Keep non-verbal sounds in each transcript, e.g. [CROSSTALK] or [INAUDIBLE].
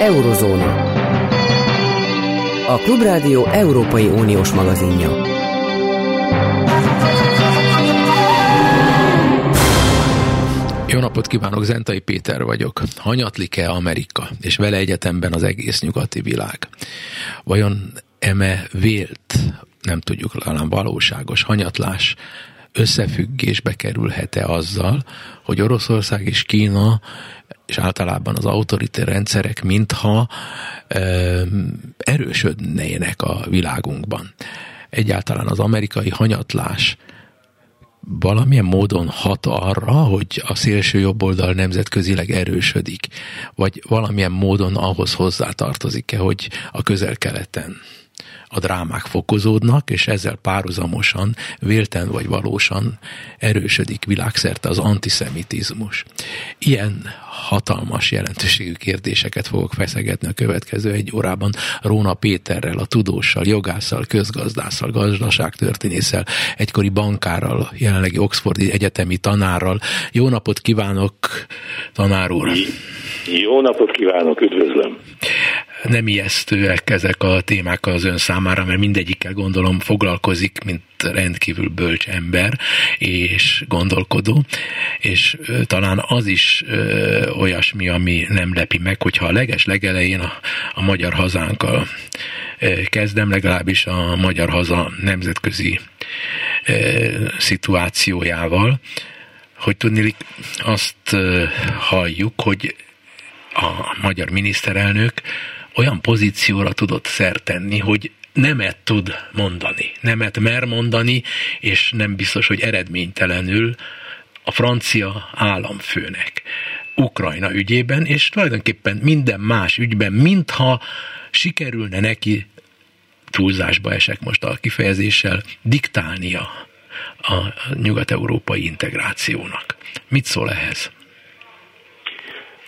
Eurozóna. A Klubrádió Európai Uniós magazinja. Jó napot kívánok, Zentai Péter vagyok. Hanyatlik-e Amerika, és vele egyetemben az egész nyugati világ? Vajon eme vélt, nem tudjuk, talán valóságos hanyatlás összefüggésbe kerülhet-e azzal, hogy Oroszország és Kína és általában az autoriter rendszerek mintha ö, erősödnének a világunkban. Egyáltalán az amerikai hanyatlás valamilyen módon hat arra, hogy a szélső jobboldal nemzetközileg erősödik, vagy valamilyen módon ahhoz hozzátartozik-e, hogy a közel-keleten a drámák fokozódnak, és ezzel párhuzamosan, vélten vagy valósan erősödik világszerte az antiszemitizmus. Ilyen hatalmas jelentőségű kérdéseket fogok feszegetni a következő egy órában Róna Péterrel, a tudóssal, jogásszal, közgazdásszal, gazdaságtörténésszel, egykori bankárral, jelenlegi Oxfordi egyetemi tanárral. Jó napot kívánok, tanár úr! Jó napot kívánok, üdvözlöm! Nem ijesztőek ezek a témák az ön számára, mert mindegyikkel gondolom foglalkozik, mint rendkívül bölcs ember és gondolkodó, és talán az is ö, olyasmi, ami nem lepi meg, hogyha a leges legelején a, a magyar hazánkkal ö, kezdem, legalábbis a magyar haza nemzetközi ö, szituációjával, hogy tudni azt halljuk, hogy a magyar miniszterelnök olyan pozícióra tudott szert tenni, hogy nemet tud mondani, nemet mer mondani, és nem biztos, hogy eredménytelenül a francia államfőnek Ukrajna ügyében, és tulajdonképpen minden más ügyben, mintha sikerülne neki, túlzásba esek most a kifejezéssel, diktálnia a nyugat-európai integrációnak. Mit szól ehhez?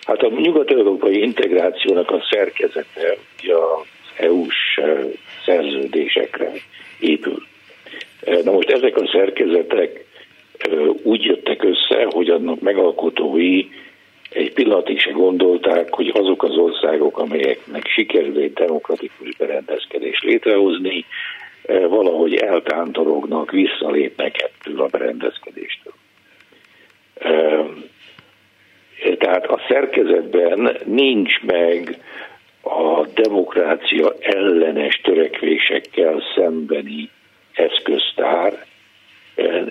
Hát a nyugat-európai integrációnak a szerkezete az EU-s eh, szerződésekre épül. Eh, na most ezek a szerkezetek eh, úgy jöttek össze, hogy annak megalkotói egy pillanatig se gondolták, hogy azok az országok, amelyeknek sikerül egy demokratikus berendezkedés létrehozni, valahogy eltántorognak, visszalépnek ettől a berendezkedéstől. Tehát a szerkezetben nincs meg a demokrácia ellenes törekvésekkel szembeni eszköztár,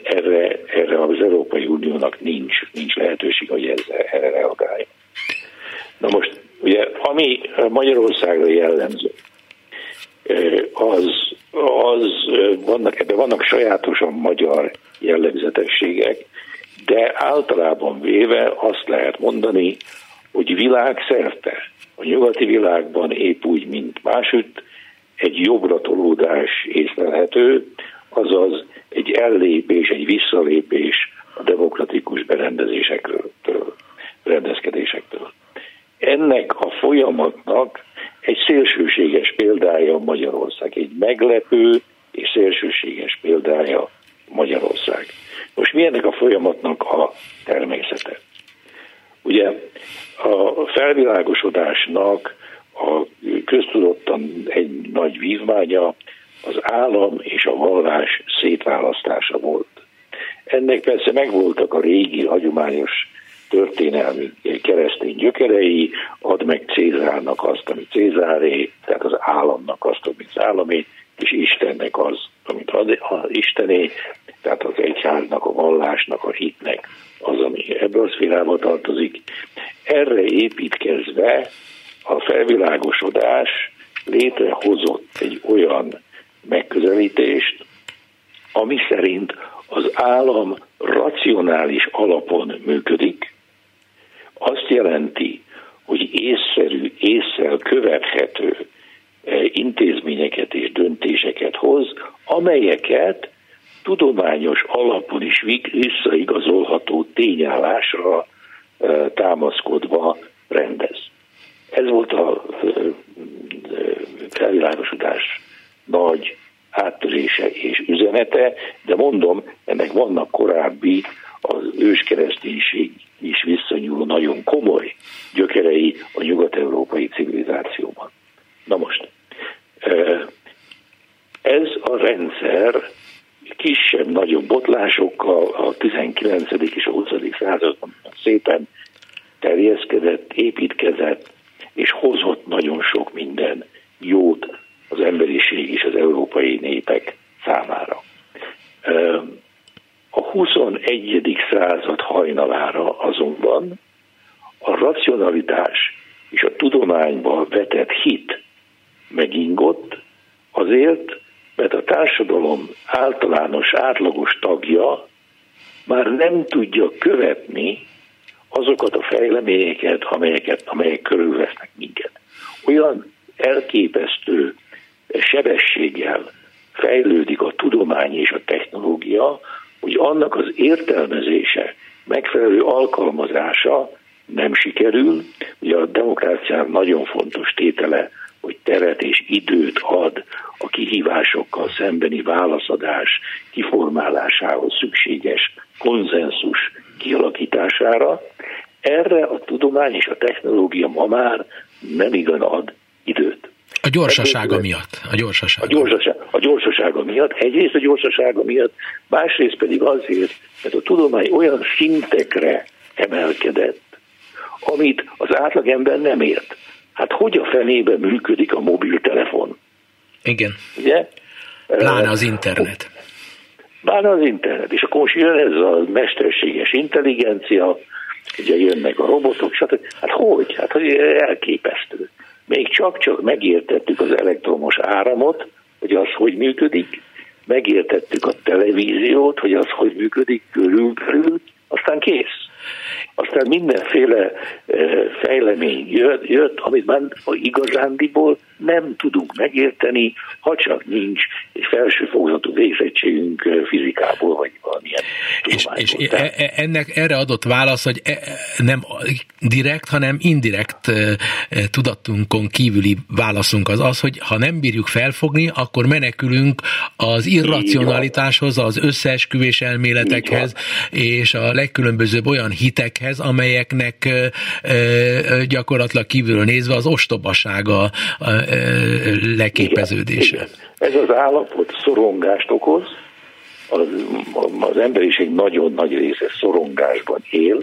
erre, erre az Európai Uniónak nincs, nincs lehetőség, hogy ezzel, erre reagálja. Na most, ugye, ami Magyarországra jellemző, az, az vannak, ebben vannak sajátosan magyar jellegzetességek, de általában véve azt lehet mondani, hogy világszerte, a nyugati világban épp úgy, mint másütt, egy jobbra tolódás észlelhető, azaz egy ellépés, egy visszalépés a demokratikus berendezésekről, rendezkedésektől. Ennek a folyamatnak egy szélsőséges példája Magyarország, egy meglepő és szélsőséges példája Magyarország. Most mi ennek a folyamatnak a természete? Ugye a felvilágosodásnak a köztudottan egy nagy vívmánya az állam és a vallás szétválasztása volt. Ennek persze megvoltak a régi, hagyományos történelmi keresztény gyökerei, ad meg Cézárnak azt, ami Cézáré, tehát az államnak azt, amit az államé, és Istennek az, amit az Istené, tehát az egyháznak, a vallásnak, a hitnek az, ami ebből a szférába tartozik. Erre építkezve a felvilágosodás létrehozott egy olyan megközelítést, ami szerint az állam racionális alapon működik, azt jelenti, hogy észszerű, észszel követhető eh, intézményeket és döntéseket hoz, amelyeket tudományos alapon is visszaigazolható tényállásra támaszkodva rendez. Ez volt a felvilágosodás nagy áttörése és üzenete, de mondom, ennek vannak korábbi az őskereszténység is visszanyúló nagyon komoly gyökerei a nyugat nyugat-európai civilizációban. Na most, ez a rendszer kisebb-nagyobb botlásokkal a 19. és a 20. században szépen terjeszkedett, építkezett, és hozott nagyon sok minden jót az emberiség és az európai népek számára. A 21. század hajnalára azonban a racionalitás és a tudományba vetett hit megingott, azért, mert a társadalom általános, átlagos tagja már nem tudja követni azokat a fejleményeket, amelyeket, amelyek körülvesznek minket. Olyan elképesztő sebességgel fejlődik a tudomány és a technológia, hogy annak az értelmezése, megfelelő alkalmazása nem sikerül. Ugye a demokrácián nagyon fontos tétele, hogy teret és időt ad a kihívásokkal szembeni válaszadás kiformálásához szükséges konszenzus kialakításására. Erre a tudomány és a technológia ma már nem igen ad időt. A gyorsasága miatt. A gyorsasága. A, gyorsaság, a gyorsasága miatt. Egyrészt a gyorsasága miatt, másrészt pedig azért, mert a tudomány olyan szintekre emelkedett, amit az átlagember nem ért. Hát hogy a fenébe működik a mobiltelefon? Igen. Ugye? Pláne az internet. Pláne az internet. És akkor most jön ez a mesterséges intelligencia, ugye jönnek a robotok, stb. Hát hogy? Hát hogy elképesztő. Még csak-csak megértettük az elektromos áramot, hogy az hogy működik, megértettük a televíziót, hogy az hogy működik körül-körül, aztán kész aztán mindenféle fejlemény jött, jött amit már igazándiból nem tudunk megérteni, ha csak nincs egy felsőfokzatú végzettségünk fizikából, vagy valamilyen És, és e, e, ennek erre adott válasz, hogy e, nem direkt, hanem indirekt tudatunkon kívüli válaszunk az az, hogy ha nem bírjuk felfogni, akkor menekülünk az irracionalitáshoz, az összeesküvés elméletekhez, és a legkülönbözőbb olyan hitekhez, amelyeknek gyakorlatilag kívülről nézve az ostobasága leképeződése. Igen. Ez az állapot szorongást okoz, az, az emberiség nagyon nagy része szorongásban él,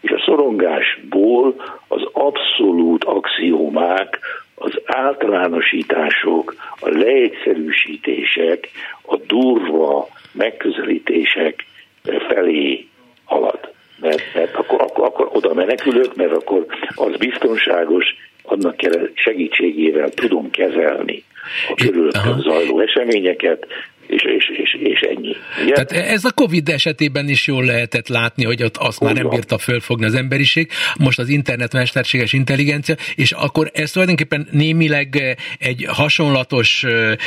és a szorongásból az abszolút axiómák, az általánosítások, a leegyszerűsítések, a durva megközelítések felé halad. Mert, mert akkor, akkor, akkor oda menekülök, mert akkor az biztonságos, annak segítségével tudom kezelni a körülöttem zajló eseményeket, és, és, és, és ennyi. Ugye? Tehát ez a Covid esetében is jól lehetett látni, hogy ott azt már nem bírta fölfogni az emberiség, most az internet mesterséges intelligencia, és akkor ez tulajdonképpen némileg egy hasonlatos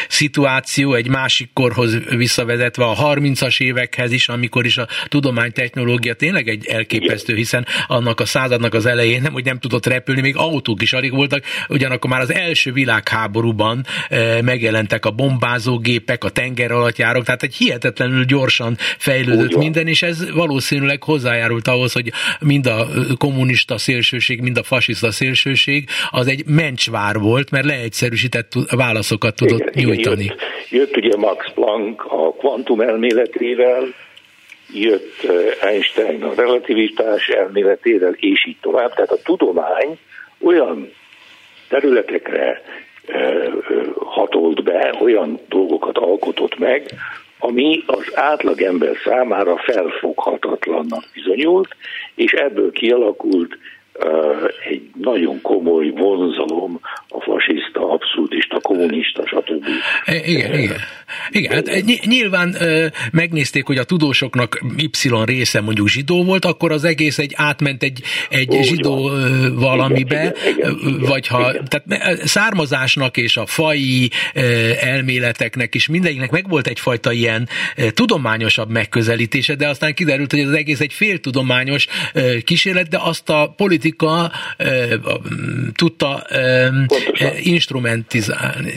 szituáció, egy másik korhoz visszavezetve a 30-as évekhez is, amikor is a tudománytechnológia tényleg egy elképesztő, hiszen annak a századnak az elején nem, hogy nem tudott repülni, még autók is alig voltak, ugyanakkor már az első világháborúban megjelentek a bombázógépek, a tenger alatt tehát egy hihetetlenül gyorsan fejlődött minden, és ez valószínűleg hozzájárult ahhoz, hogy mind a kommunista szélsőség, mind a fasiszta szélsőség az egy mencsvár volt, mert leegyszerűsített válaszokat tudott igen, nyújtani. Igen, jött, jött ugye Max Planck a kvantum elméletével, jött Einstein a relativitás elméletével, és így tovább. Tehát a tudomány olyan területekre hatolt be, olyan dolgokat alkotott meg, ami az átlagember számára felfoghatatlannak bizonyult, és ebből kialakult egy nagyon komoly vonzalom a fasiszta, abszurdista, kommunista, stb. Igen, igen. Igen, hát nyilván megnézték, hogy a tudósoknak Y része mondjuk zsidó volt, akkor az egész egy átment egy, egy Úgy zsidó van. valamibe, igen, igen, igen, vagy ha, igen. tehát származásnak és a fai elméleteknek is mindegyiknek megvolt egyfajta ilyen tudományosabb megközelítése, de aztán kiderült, hogy az egész egy féltudományos kísérlet, de azt a politika tudta instrumentizálni,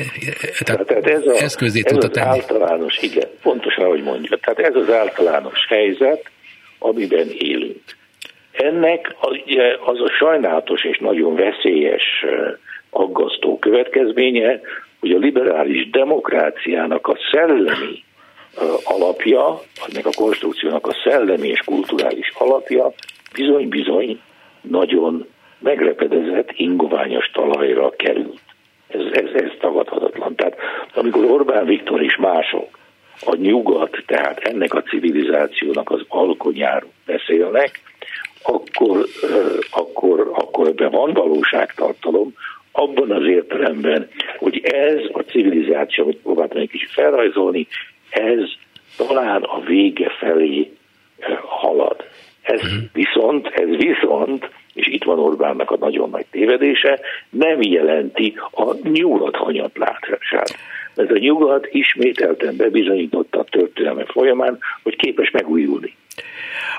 tehát, tehát ez a, eszközé tudta tenni általános, igen, pontosan ahogy mondja. Tehát ez az általános helyzet, amiben élünk. Ennek az, az a sajnálatos és nagyon veszélyes, aggasztó következménye, hogy a liberális demokráciának a szellemi alapja, ennek a konstrukciónak a szellemi és kulturális alapja bizony-bizony nagyon megrepedezett, ingoványos talajra került. Ez, ez, ez tagadhatatlan. Tehát amikor Orbán Viktor és mások a nyugat, tehát ennek a civilizációnak az alkonyáról beszélnek, akkor, akkor, akkor ebben van valóságtartalom, abban az értelemben, hogy ez a civilizáció, amit próbáltam egy kicsit felrajzolni, ez talán a vége felé halad. Ez mhm. viszont, ez viszont, és itt van Orbánnak a nagyon nagy tévedése, nem jelenti a nyugat hanyatlátását. Mert a nyugat ismételten bebizonyította a történelme folyamán, hogy képes megújulni.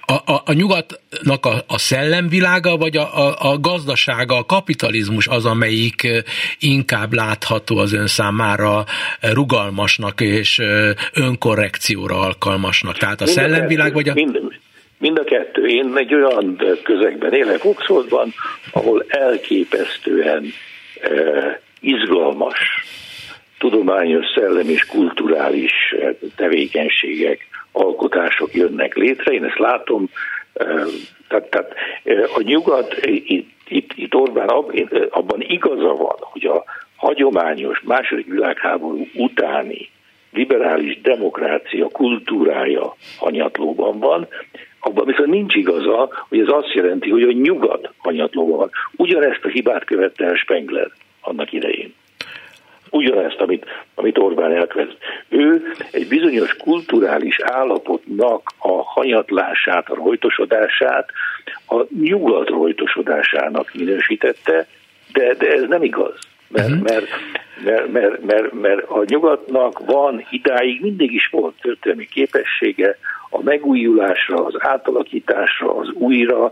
A, a, a nyugatnak a, a szellemvilága, vagy a, a, a gazdasága, a kapitalizmus az, amelyik inkább látható az ön számára rugalmasnak és önkorrekcióra alkalmasnak? Tehát a mind szellemvilág, vagy a... Mind, mind a kettő. Én egy olyan közegben élek Oxfordban, ahol elképesztően eh, izgalmas tudományos, szellem és kulturális tevékenységek alkotások jönnek létre, én ezt látom, tehát, tehát a nyugat, itt, itt, itt Orbán abban igaza van, hogy a hagyományos második világháború utáni liberális demokrácia kultúrája hanyatlóban van, abban viszont nincs igaza, hogy ez azt jelenti, hogy a nyugat hanyatlóban van. Ugyanezt a hibát követte el Spengler annak idején ugyanezt, amit, amit Orbán elkezd. Ő egy bizonyos kulturális állapotnak a hanyatlását, a rojtosodását a nyugat rojtosodásának minősítette, de, de ez nem igaz. Mert, uh-huh. mert, mert, mert, mert, mert a nyugatnak van idáig, mindig is volt történelmi képessége a megújulásra, az átalakításra, az újra,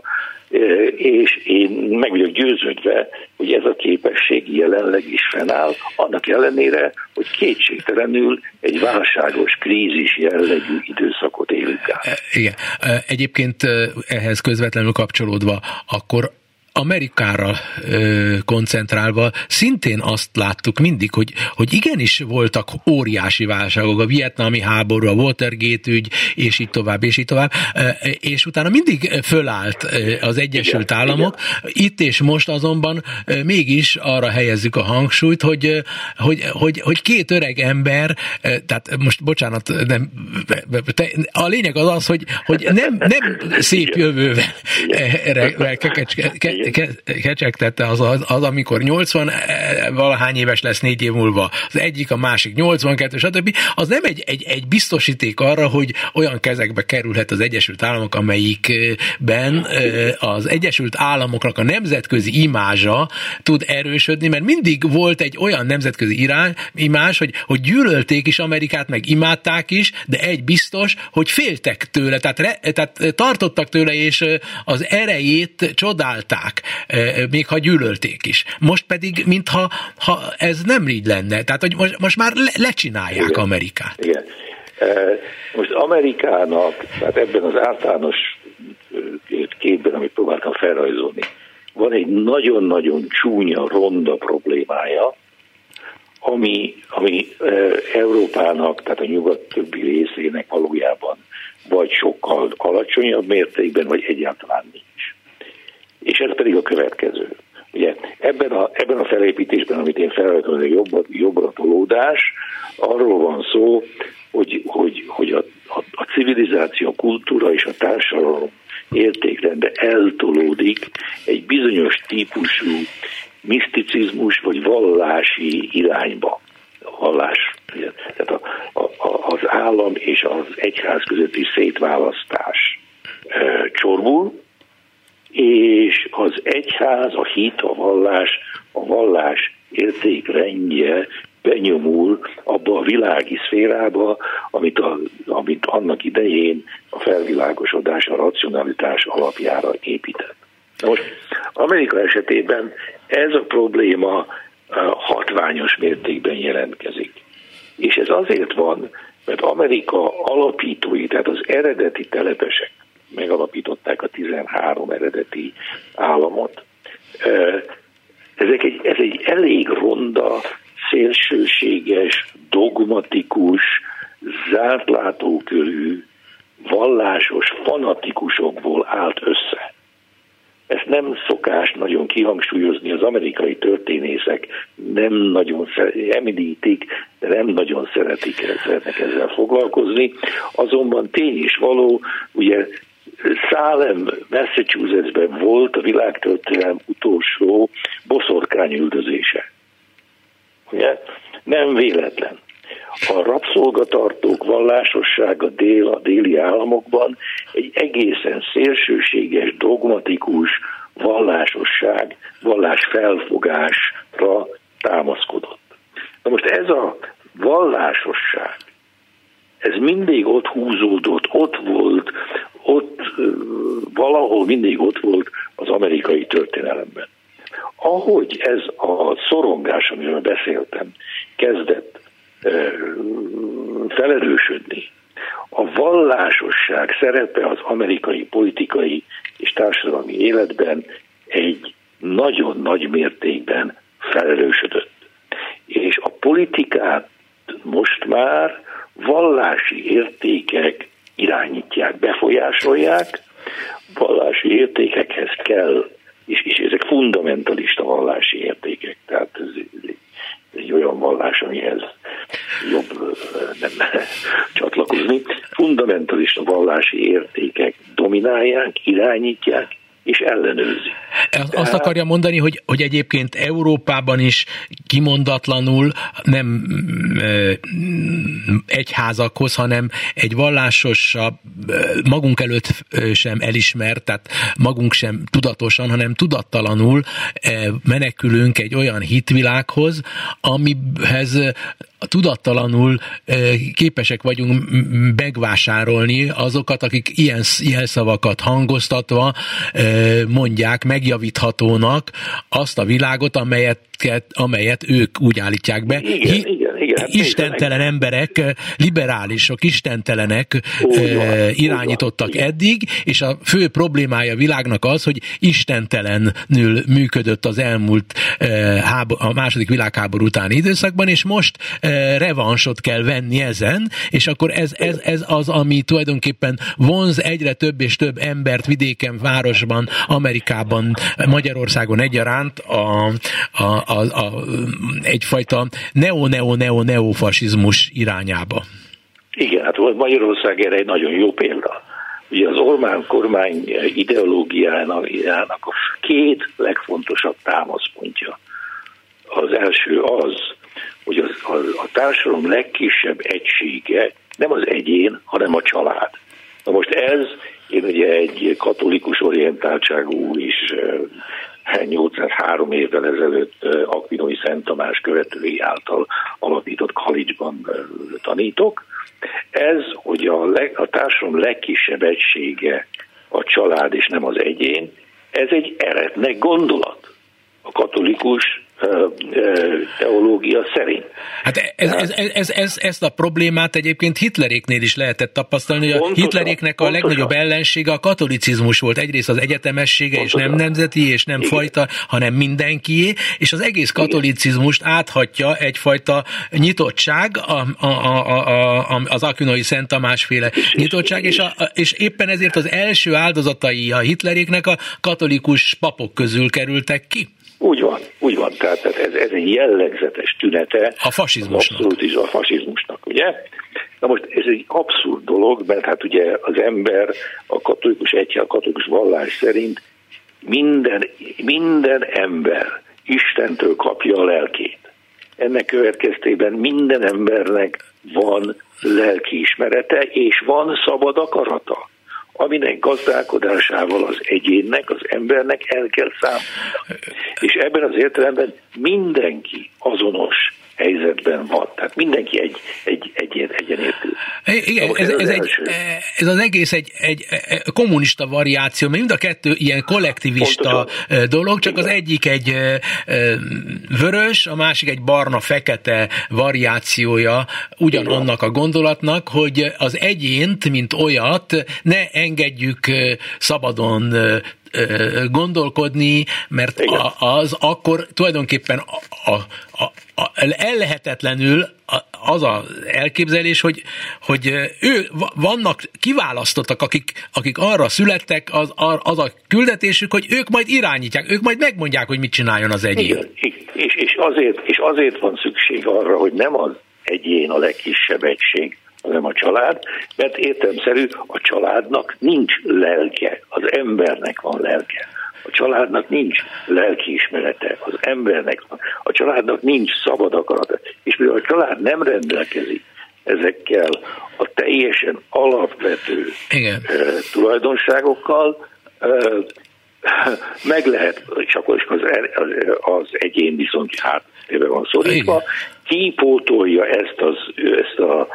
e, és én meg vagyok győződve, hogy ez a képesség jelenleg is fennáll, annak ellenére, hogy kétségtelenül egy válságos, krízis jellegű időszakot élünk át. E, igen. E, egyébként ehhez közvetlenül kapcsolódva, akkor Amerikára ö, koncentrálva szintén azt láttuk mindig, hogy, hogy igenis voltak óriási válságok, a vietnámi háború, a Watergate ügy, és így tovább, és így tovább, és utána mindig fölállt az Egyesült igen, Államok. Igen. Itt és most azonban mégis arra helyezzük a hangsúlyt, hogy, hogy, hogy, hogy két öreg ember, tehát most bocsánat, nem, a lényeg az az, hogy, hogy nem, nem [LAUGHS] szép jövővel kecsegtette az, az, az, amikor 80 eh, valahány éves lesz négy év múlva, az egyik, a másik 82, stb. Az nem egy, egy, egy biztosíték arra, hogy olyan kezekbe kerülhet az Egyesült Államok, amelyikben eh, az Egyesült Államoknak a nemzetközi imázsa tud erősödni, mert mindig volt egy olyan nemzetközi irány, imázs, hogy, hogy gyűlölték is Amerikát, meg imádták is, de egy biztos, hogy féltek tőle, tehát, re, tehát tartottak tőle, és eh, az erejét csodálták mondják, még ha gyűlölték is. Most pedig, mintha ha ez nem így lenne. Tehát, hogy most, most már le, lecsinálják Igen. Amerikát. Igen. Most Amerikának, tehát ebben az általános képben, amit próbáltam felrajzolni, van egy nagyon-nagyon csúnya, ronda problémája, ami, ami Európának, tehát a nyugat többi részének valójában vagy sokkal alacsonyabb mértékben, vagy egyáltalán nincs és ez pedig a következő. Ugye ebben a, ebben a felépítésben, amit én felvetem, a jobb, jobbra tolódás, arról van szó, hogy, hogy, hogy a, a, a civilizáció, a kultúra és a társadalom értékrende eltolódik egy bizonyos típusú miszticizmus vagy vallási irányba. A vallás, ugye, tehát a, a, az állam és az egyház közötti szétválasztás e, csorbul, és az egyház, a hit, a vallás, a vallás értékrendje benyomul abba a világi szférába, amit, a, amit annak idején a felvilágosodás, a racionalitás alapjára épített. Most Amerika esetében ez a probléma hatványos mértékben jelentkezik. És ez azért van, mert Amerika alapítói, tehát az eredeti telepesek, megalapították a 13 eredeti államot. Ezek egy, ez egy elég ronda, szélsőséges, dogmatikus, zártlátókörű, vallásos fanatikusokból állt össze. Ezt nem szokás nagyon kihangsúlyozni, az amerikai történészek nem nagyon említik, de nem nagyon szeretik, szeretnek ezzel foglalkozni. Azonban tény is való, ugye Salem, Massachusettsben volt a világtörténelem utolsó boszorkányüldözése. Ugye? Nem véletlen. A rabszolgatartók vallásossága dél, a déli államokban egy egészen szélsőséges, dogmatikus vallásosság, vallás felfogásra támaszkodott. Na most ez a vallásosság, ez mindig ott húzódott, ott volt, ott valahol mindig ott volt az amerikai történelemben. Ahogy ez a szorongás, amiről beszéltem, kezdett felerősödni, a vallásosság szerepe az amerikai politikai és társadalmi életben egy nagyon nagy mértékben felerősödött. És a politikát most már vallási értékek irányítják, befolyásolják, vallási értékekhez kell, és, és ezek fundamentalista vallási értékek, tehát ez, ez, egy olyan vallás, amihez jobb nem [LAUGHS] csatlakozni. Fundamentalista vallási értékek dominálják, irányítják, és ellenőrzi. Azt akarja mondani, hogy, hogy egyébként Európában is kimondatlanul nem egyházakhoz, hanem egy vallásosabb, magunk előtt sem elismert, tehát magunk sem tudatosan, hanem tudattalanul menekülünk egy olyan hitvilághoz, amihez tudattalanul képesek vagyunk megvásárolni azokat, akik ilyen, szavakat hangoztatva mondják megjavíthatónak azt a világot, amelyet, amelyet ők úgy állítják be. Igen, Hi- igen igen, istentelen igen. emberek, liberálisok, istentelenek Úgy van, irányítottak van, eddig, és a fő problémája a világnak az, hogy istentelenül működött az elmúlt a második világháború utáni időszakban, és most revansot kell venni ezen, és akkor ez, ez, ez az, ami tulajdonképpen vonz egyre több és több embert vidéken, városban, Amerikában, Magyarországon egyaránt a, a, a, a, egyfajta neo-neo-neo neofasizmus irányába. Igen, hát Magyarország erre egy nagyon jó példa. Ugye az Orbán kormány ideológiának a két legfontosabb támaszpontja. Az első az, hogy az, a, a társadalom legkisebb egysége nem az egyén, hanem a család. Na most ez, én ugye egy katolikus orientáltságú és 803 évvel ezelőtt Akvinói Szent Tamás követői által alapított college-ban tanítok. Ez, hogy a, leg, a társadalom legkisebb egysége a család és nem az egyén, ez egy eretnek gondolat. A katolikus teológia szerint. Hát ez, ez, ez, ez, ez, ezt a problémát egyébként Hitleréknél is lehetett tapasztalni, hogy a Hitleréknek a legnagyobb ellensége a katolicizmus volt. Egyrészt az egyetemessége, pontosan. és nem nemzeti, és nem Igen. fajta, hanem mindenkié, és az egész katolicizmust áthatja egyfajta nyitottság, a, a, a, a, az Akinoi Szent Tamás féle nyitottság, és, a, és éppen ezért az első áldozatai a Hitleréknek a katolikus papok közül kerültek ki. Úgy van, úgy van. Tehát ez, ez egy jellegzetes tünete a fasizmusnak. Abszolút is a fasizmusnak, ugye? Na most ez egy abszurd dolog, mert hát ugye az ember a katolikus egyház, a katolikus vallás szerint minden, minden ember Istentől kapja a lelkét. Ennek következtében minden embernek van lelkiismerete, és van szabad akarata aminek gazdálkodásával az egyénnek, az embernek el kell számolni. És ebben az értelemben mindenki azonos helyzetben van. Tehát mindenki egy, egy, egy egyenértő. Igen, ez, ez, egy, ez az egész egy, egy kommunista variáció, mert mind a kettő ilyen kollektivista Pontosan. dolog, csak Igen. az egyik egy vörös, a másik egy barna-fekete variációja ugyanannak a gondolatnak, hogy az egyént, mint olyat ne engedjük szabadon gondolkodni, mert a, az akkor tulajdonképpen a, a, a, a, ellehetetlenül az az elképzelés, hogy, hogy ő vannak kiválasztottak, akik, akik arra születtek, az, az a küldetésük, hogy ők majd irányítják, ők majd megmondják, hogy mit csináljon az egyén. Igen, és, és, azért, és azért van szükség arra, hogy nem az egyén a legkisebb egység, hanem a család, mert értelmszerű, a családnak nincs lelke, az embernek van lelke. A családnak nincs lelkiismerete, az embernek van. A családnak nincs szabad akarata. És mivel a család nem rendelkezik ezekkel a teljesen alapvető Igen. Uh, tulajdonságokkal, uh, [LAUGHS] meg lehet, és akkor az, az, az egyén viszont háttérbe van szorítva, kipótolja ezt, az, ezt a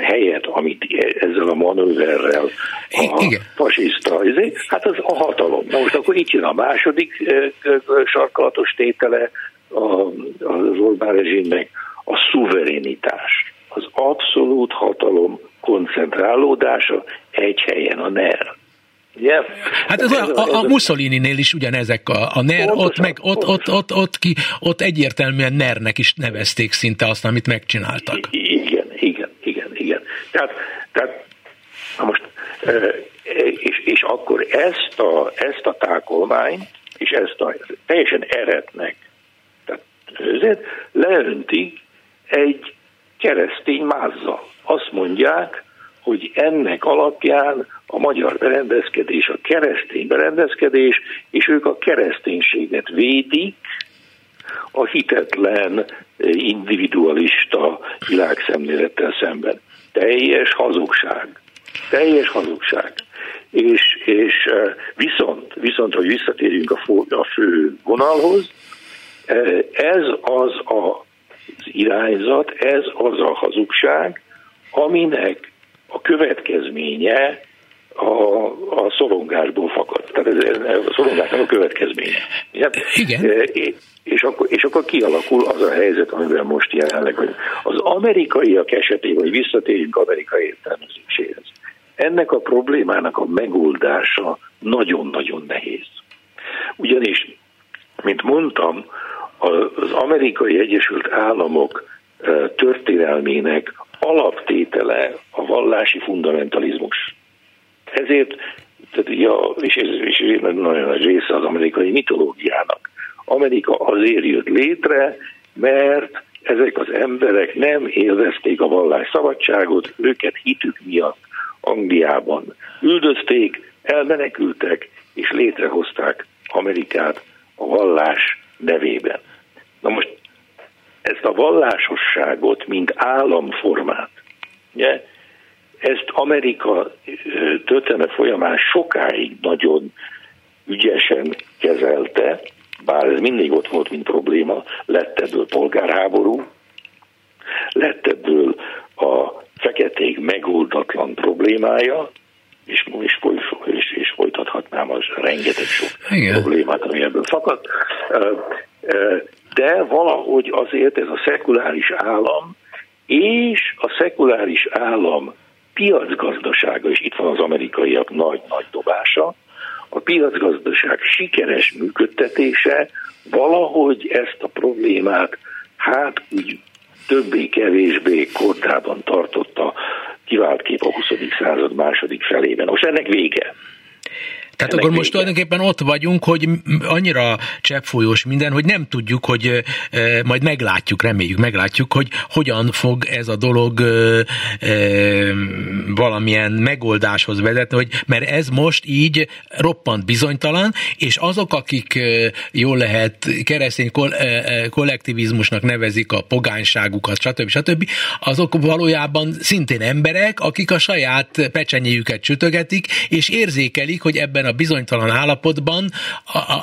helyet, amit ezzel a manőverrel a Igen. fasiszta, hát az a hatalom. Na most akkor itt jön a második sarkalatos tétele az Orbán rezsimnek, a szuverenitás, az abszolút hatalom koncentrálódása egy helyen, a NER. Yeah. Hát ez a, a, a Mussolini-nél is ugyanezek a, a NER, pontosan, ott, meg, ott, ott, ott, ott, ki, ott egyértelműen NER-nek is nevezték szinte azt, amit megcsináltak. Igen, igen, igen, igen. Tehát, tehát na most, és, és akkor ezt a, ezt a tákolmányt, és ezt a teljesen eretnek, tehát ezért leöntik egy keresztény mázzal. Azt mondják, hogy ennek alapján a magyar berendezkedés a keresztény berendezkedés, és ők a kereszténységet védik, a hitetlen, individualista világszemlélettel szemben. Teljes hazugság. Teljes hazugság. És, és viszont, viszont, hogy visszatérjünk a, fő, a fő vonalhoz, ez az a, az irányzat, ez az a hazugság, aminek a következménye a, a szorongásból fakad. Tehát ez, a szorongásnak a következménye. Igen. Igen. E, és akkor, és akkor kialakul az a helyzet, amiben most jelenleg vagyunk. Az amerikaiak esetében, hogy visszatérjünk amerikai értelmezéséhez, ennek a problémának a megoldása nagyon-nagyon nehéz. Ugyanis, mint mondtam, az amerikai Egyesült Államok e, történelmének alaptétele a vallási fundamentalizmus. Ezért, tehát, ja, és ez és nagyon nagy része az amerikai mitológiának. Amerika azért jött létre, mert ezek az emberek nem élvezték a vallás szabadságot, őket hitük miatt Angliában üldözték, elmenekültek, és létrehozták Amerikát a vallás nevében. Na most ezt a vallásosságot, mint államformát, ugye, ezt Amerika történet folyamán sokáig nagyon ügyesen kezelte, bár ez mindig ott volt, mint probléma, lett ebből polgárháború, lett ebből a feketék megoldatlan problémája, és, és, és, és folytathatnám az rengeteg sok Igen. problémát, ami ebből fakadt. De valahogy azért ez a szekuláris állam és a szekuláris állam piacgazdasága, és itt van az amerikaiak nagy-nagy dobása, a piacgazdaság sikeres működtetése valahogy ezt a problémát hát úgy többé-kevésbé kordában tartotta kivált kép a 20. század második felében. Most ennek vége. Tehát akkor most tulajdonképpen ott vagyunk, hogy annyira cseppfolyós minden, hogy nem tudjuk, hogy majd meglátjuk, reméljük, meglátjuk, hogy hogyan fog ez a dolog valamilyen megoldáshoz vezetni, hogy mert ez most így roppant bizonytalan, és azok, akik jól lehet keresztény kollektivizmusnak nevezik a pogányságukat, stb. stb., azok valójában szintén emberek, akik a saját pecsenyéjüket csütögetik, és érzékelik, hogy ebben a bizonytalan állapotban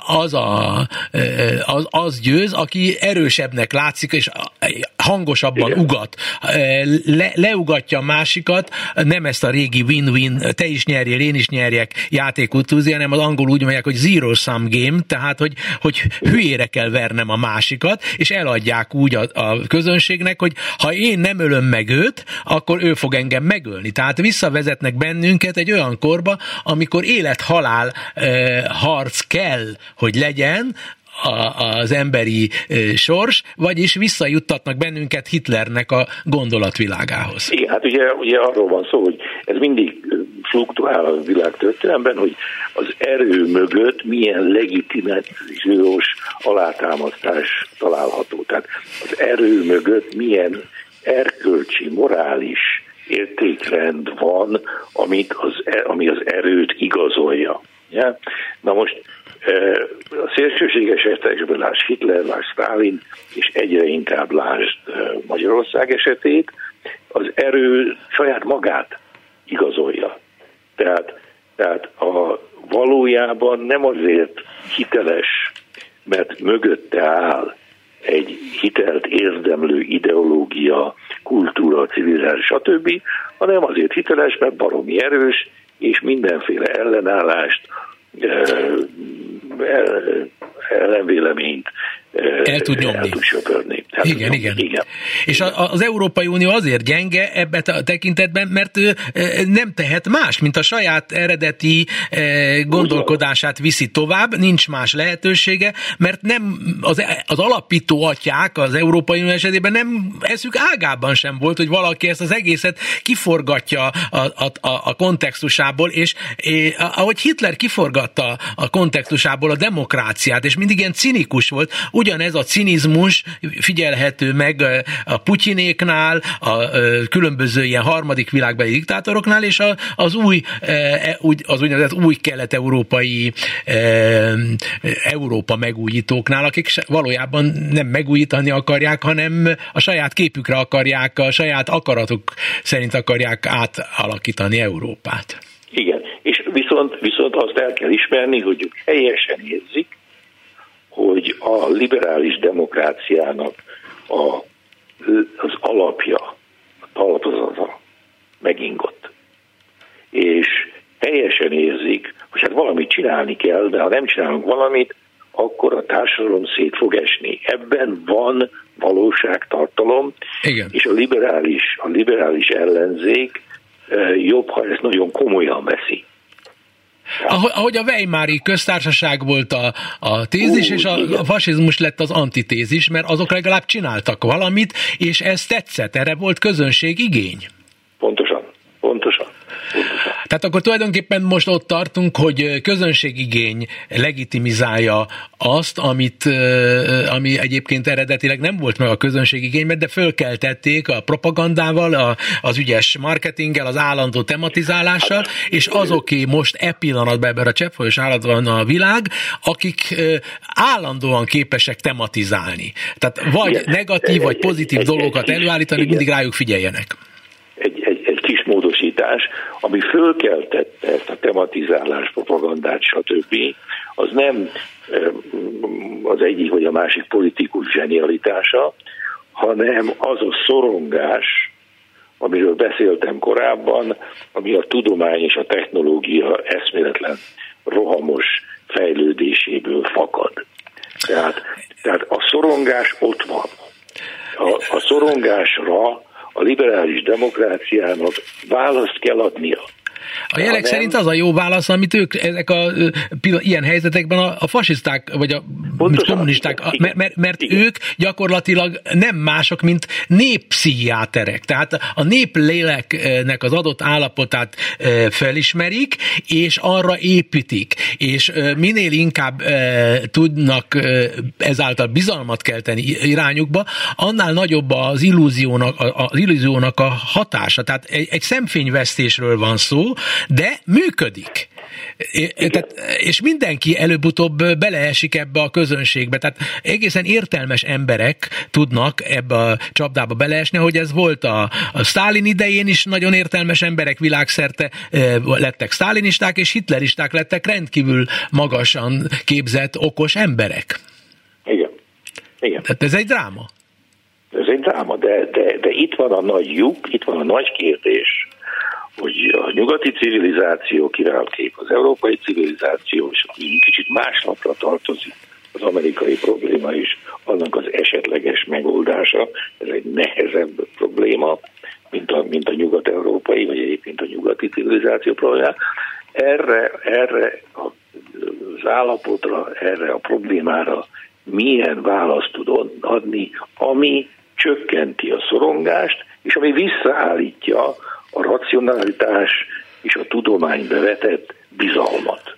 az, a, az, az győz, aki erősebbnek látszik, és hangosabban Igen. ugat, le, leugatja a másikat, nem ezt a régi win-win, te is nyerjél, én is nyerjek játékot tűzi, hanem az angol úgy mondják, hogy zero sum game, tehát hogy, hogy hülyére kell vernem a másikat, és eladják úgy a, a közönségnek, hogy ha én nem ölöm meg őt, akkor ő fog engem megölni. Tehát visszavezetnek bennünket egy olyan korba, amikor élet-halál e, harc kell, hogy legyen, a, az emberi sors, vagyis visszajuttatnak bennünket Hitlernek a gondolatvilágós. Igen, hát ugye, ugye arról van szó, hogy ez mindig fluktuál a világ történelemben, hogy az erő mögött milyen legitimációs alátámasztás található. Tehát az erő mögött milyen erkölcsi, morális értékrend van, amit az, e, ami az erőt igazolja. Ja? Na most a szélsőséges esetekben lásd Hitler, lásd Stalin, és egyre inkább lásd Magyarország esetét, az erő saját magát igazolja. Tehát, tehát a valójában nem azért hiteles, mert mögötte áll egy hitelt érdemlő ideológia, kultúra, civilizálás, stb., hanem azért hiteles, mert baromi erős, és mindenféle ellenállást, ellenvéleményt el tud nyomni. El tud söpörni. El igen, tud igen. igen. És a, az Európai Unió azért gyenge ebben a tekintetben, mert ő nem tehet más, mint a saját eredeti gondolkodását viszi tovább, nincs más lehetősége, mert nem az, az alapító atyák az Európai Unió esetében nem eszük ágában sem volt, hogy valaki ezt az egészet kiforgatja a, a, a, a kontextusából, és, ahogy Hitler kiforgatta a kontextusából a demokráciát, és mindig ilyen cinikus volt, ugyanez a cinizmus figyelhető meg a Putyinéknál, a különböző ilyen harmadik világbeli diktátoroknál, és az új, e, az úgynevezett új kelet-európai Európa megújítóknál, akik valójában nem megújítani akarják, hanem a saját képükre akarják, a saját akaratuk szerint akarják átalakítani Európát. Igen, és viszont, viszont azt el kell ismerni, hogy ők helyesen érzik, hogy a liberális demokráciának a, az alapja, a talpazata megingott. És teljesen érzik, hogy hát valamit csinálni kell, de ha nem csinálunk valamit, akkor a társadalom szét fog esni. Ebben van valóságtartalom, Igen. és a liberális, a liberális ellenzék eh, jobb, ha ezt nagyon komolyan veszi. Ahogy a Weimári köztársaság volt a, a tézis, Ó, és a, a fasizmus lett az antitézis, mert azok legalább csináltak valamit, és ez tetszett, erre volt közönség igény. Pontosan, pontosan. Tehát akkor tulajdonképpen most ott tartunk, hogy közönségigény legitimizálja azt, amit, ami egyébként eredetileg nem volt meg a közönségigényben, de fölkeltették a propagandával, a, az ügyes marketinggel, az állandó tematizálással, és azoké most e pillanatban ebben a cseppfolyós állatban a világ, akik állandóan képesek tematizálni. Tehát vagy negatív, vagy pozitív dolgokat előállítani, mindig rájuk figyeljenek módosítás, ami fölkeltette ezt a tematizálás, propagandát, stb., az nem az egyik vagy a másik politikus zsenialitása, hanem az a szorongás, amiről beszéltem korábban, ami a tudomány és a technológia eszméletlen rohamos fejlődéséből fakad. Tehát, tehát a szorongás ott van. A, a szorongásra a liberális demokráciának választ kell adnia. A jelek nem, szerint az a jó válasz, amit ők ezek a, ilyen helyzetekben a, a fasiszták, vagy a pontosan, kommunisták, mert, mert, mert igen. ők gyakorlatilag nem mások, mint néppszichiáterek. Tehát a népléleknek az adott állapotát felismerik, és arra építik. És minél inkább tudnak ezáltal bizalmat kelteni irányukba, annál nagyobb az illúziónak, az illúziónak a hatása. Tehát egy, egy szemfényvesztésről van szó, de működik. Tehát, és mindenki előbb-utóbb beleesik ebbe a közönségbe. Tehát egészen értelmes emberek tudnak ebbe a csapdába beleesni, hogy ez volt a, a Stalin idején is nagyon értelmes emberek világszerte lettek sztálinisták, és hitleristák lettek rendkívül magasan képzett, okos emberek. Igen. Igen. Tehát ez egy dráma. Ez egy dráma, de, de, de itt van a nagy lyuk, itt van a nagy kérdés, hogy a nyugati civilizáció király kép, az európai civilizáció, és kicsit másnapra tartozik az amerikai probléma is, annak az esetleges megoldása, ez egy nehezebb probléma, mint a, mint a nyugat-európai, vagy egyébként a nyugati civilizáció probléma. Erre, erre az állapotra, erre a problémára milyen választ tud adni, ami csökkenti a szorongást, és ami visszaállítja a racionalitás és a tudománybe vetett bizalmat.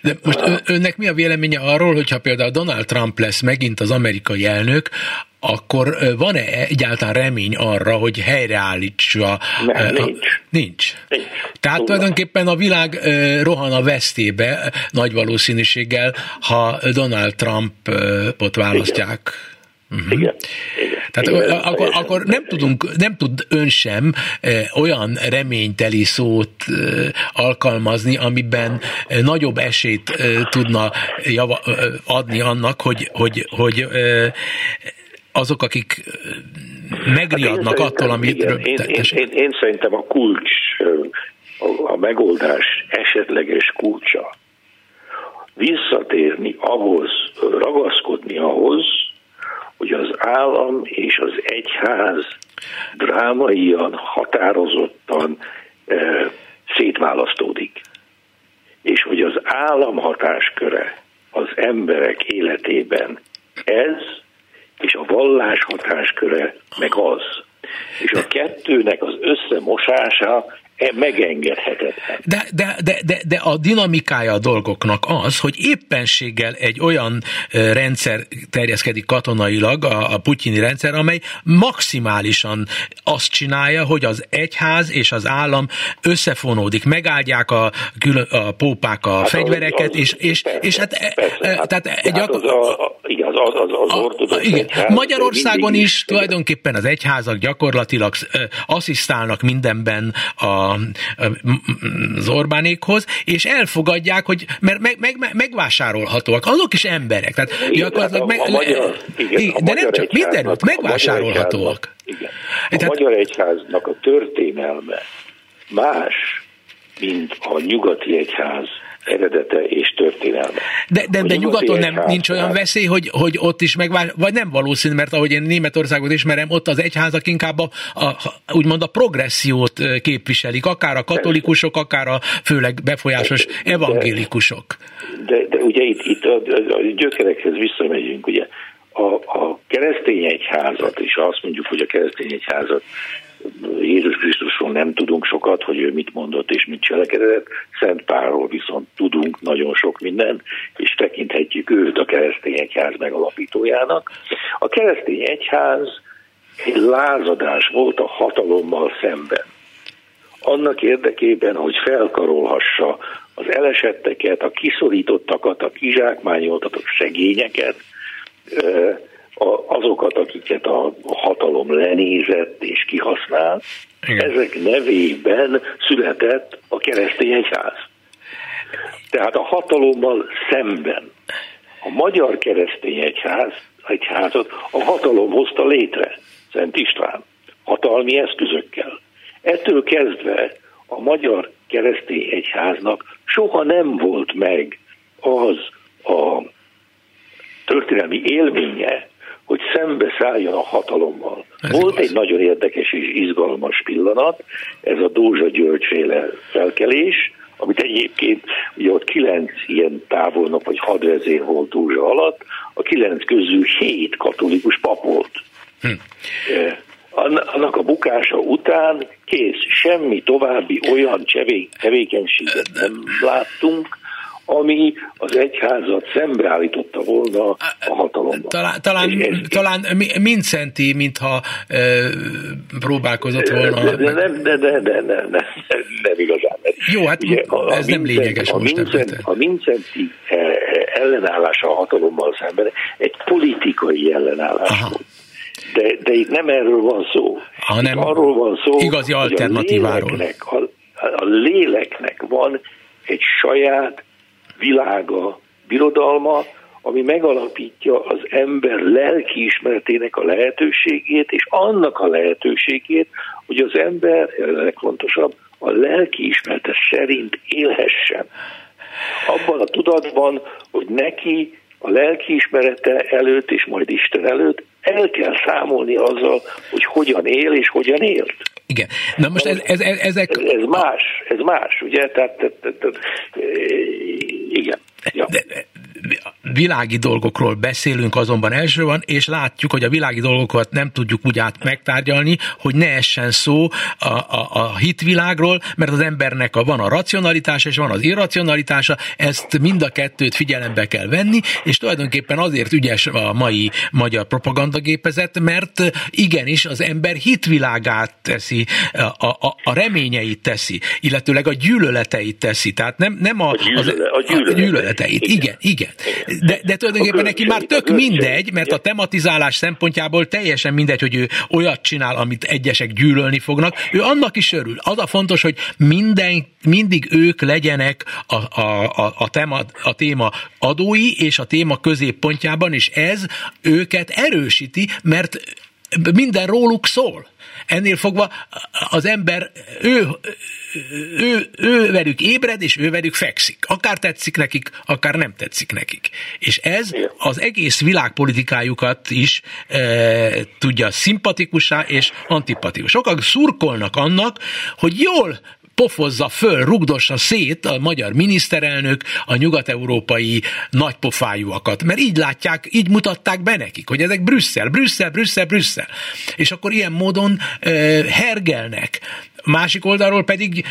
De most ön, önnek mi a véleménye arról, hogyha például Donald Trump lesz megint az amerikai elnök, akkor van-e egyáltalán remény arra, hogy helyreállítsa? Nem, a, nincs. Nincs. nincs. Tehát tulajdonképpen a világ rohan a vesztébe nagy valószínűséggel, ha Donald Trumpot választják. Igen. Uh-huh. Igen. Igen. Tehát Igen, akkor, akkor nem tudunk, nem tud ön sem e, olyan reményteli szót e, alkalmazni, amiben e, nagyobb esélyt tudna java, adni annak, hogy, hogy, hogy azok, akik megriadnak hát attól, amit... Igen, én, én, én, én szerintem a kulcs, a megoldás esetleges kulcsa. Visszatérni ahhoz, ragaszkodni ahhoz, hogy az állam és az egyház drámaian, határozottan e, szétválasztódik. És hogy az állam hatásköre az emberek életében ez, és a vallás hatásköre meg az. És a kettőnek az összemosása megengedhetetlen. De, de, de, de, de a dinamikája a dolgoknak az, hogy éppenséggel egy olyan rendszer terjeszkedik katonailag, a, a putyini rendszer, amely maximálisan azt csinálja, hogy az egyház és az állam összefonódik, megáldják a, a pópák a hát fegyvereket, az, az, és, és, persze, és hát, e, persze, e, hát, tehát egy hát az, a, a, igen, az, az, az ortodox igen. Egyház, Magyarországon is tulajdonképpen az egyházak gyakorlatilag asszisztálnak mindenben a az Orbánékhoz, és elfogadják, hogy mert meg, meg, megvásárolhatóak. Azok is emberek. Tehát igen, gyakorlatilag hát a, a magyar, igen, de nem csak mindenütt, megvásárolhatóak. Igen. A Tehát, magyar egyháznak a történelme más, mint a nyugati egyház eredete és történelme. De, de, de nyugaton nem, nincs olyan veszély, hogy, hogy ott is megvál, vagy nem valószínű, mert ahogy én Németországot ismerem, ott az egyházak inkább a, a, úgymond a progressziót képviselik, akár a katolikusok, akár a főleg befolyásos de, evangélikusok. De, de ugye itt, itt a, a gyökerekhez visszamegyünk, ugye a, a keresztény egyházat, és azt mondjuk, hogy a keresztény egyházat Jézus Krisztusról nem tudunk sokat, hogy ő mit mondott és mit cselekedett, Szent Pálról viszont tudunk nagyon sok minden, és tekinthetjük őt a keresztény egyház megalapítójának. A keresztény egyház egy lázadás volt a hatalommal szemben. Annak érdekében, hogy felkarolhassa az elesetteket, a kiszorítottakat, a kizsákmányoltatott segényeket, azokat, akiket a hatalom lenézett és kihasznál, Igen. ezek nevében született a keresztény egyház. Tehát a hatalommal szemben a magyar keresztény egyház, egyházat a hatalom hozta létre, Szent István, hatalmi eszközökkel. Ettől kezdve a magyar keresztény egyháznak soha nem volt meg az a történelmi élménye, hogy szembe szálljon a hatalommal. Ez Volt igaz. egy nagyon érdekes és izgalmas pillanat, ez a Dózsa Györgyféle felkelés, amit egyébként ugye ott kilenc ilyen távolnok vagy hadvezér volt Dózsa alatt, a kilenc közül hét katolikus pap volt. Hm. Annak a bukása után kész, semmi további olyan tevékenységet nem láttunk, ami az egyházat szembeállította volna a hatalomban. Talán, talán, talán Mincenti, mintha e, próbálkozott volna. De, de, de, de, de, de, de, de, nem igazán. Jó, hát Ugye, a, ez a nem Vincent, lényeges a most. Vincent, a Mincenti ellenállása a hatalommal szemben egy politikai ellenállás Aha. volt. De, de itt nem erről van szó. Hanem arról van szó, igazi alternatíváról. Hogy a léleknek, a, a léleknek van egy saját világa, birodalma, ami megalapít, bizonyítja az ember lelkiismeretének a lehetőségét, és annak a lehetőségét, hogy az ember, a legfontosabb, a lelkiismerete szerint élhessen. Abban a tudatban, hogy neki a lelkiismerete előtt és majd Isten előtt el kell számolni azzal, hogy hogyan él és hogyan élt. Igen. Na most ez, ez, ez, ezek... Ez, ez más, ez más, ugye? Tehát, tehát, tehát, tehát igen. Ja. De, világi dolgokról beszélünk azonban elsőben, és látjuk, hogy a világi dolgokat nem tudjuk úgy át megtárgyalni, hogy ne essen szó a, a, a hitvilágról, mert az embernek a, van a racionalitása és van az irracionalitása, ezt mind a kettőt figyelembe kell venni, és tulajdonképpen azért ügyes a mai magyar propagandagépezet, mert igenis az ember hitvilágát teszi, a, a, a reményeit teszi, illetőleg a gyűlöleteit teszi, tehát nem, nem a, a, gyűlöle, a, gyűlöleteit. a gyűlöleteit. Igen, igen. igen. De, de tulajdonképpen neki már tök mindegy, mert a tematizálás szempontjából teljesen mindegy, hogy ő olyat csinál, amit egyesek gyűlölni fognak. Ő annak is örül. Az a fontos, hogy minden, mindig ők legyenek a, a, a, a, téma, a téma adói és a téma középpontjában, és ez őket erősíti, mert minden róluk szól. Ennél fogva az ember, ő, ő, ő velük ébred, és ő velük fekszik. Akár tetszik nekik, akár nem tetszik nekik. És ez az egész világpolitikájukat is e, tudja szimpatikussá és antipatikus. Sokan szurkolnak annak, hogy jól pofozza föl, rugdossa szét a magyar miniszterelnök a nyugat-európai nagypofájúakat. Mert így látják, így mutatták be nekik, hogy ezek Brüsszel, Brüsszel, Brüsszel, Brüsszel. És akkor ilyen módon e, hergelnek másik oldalról pedig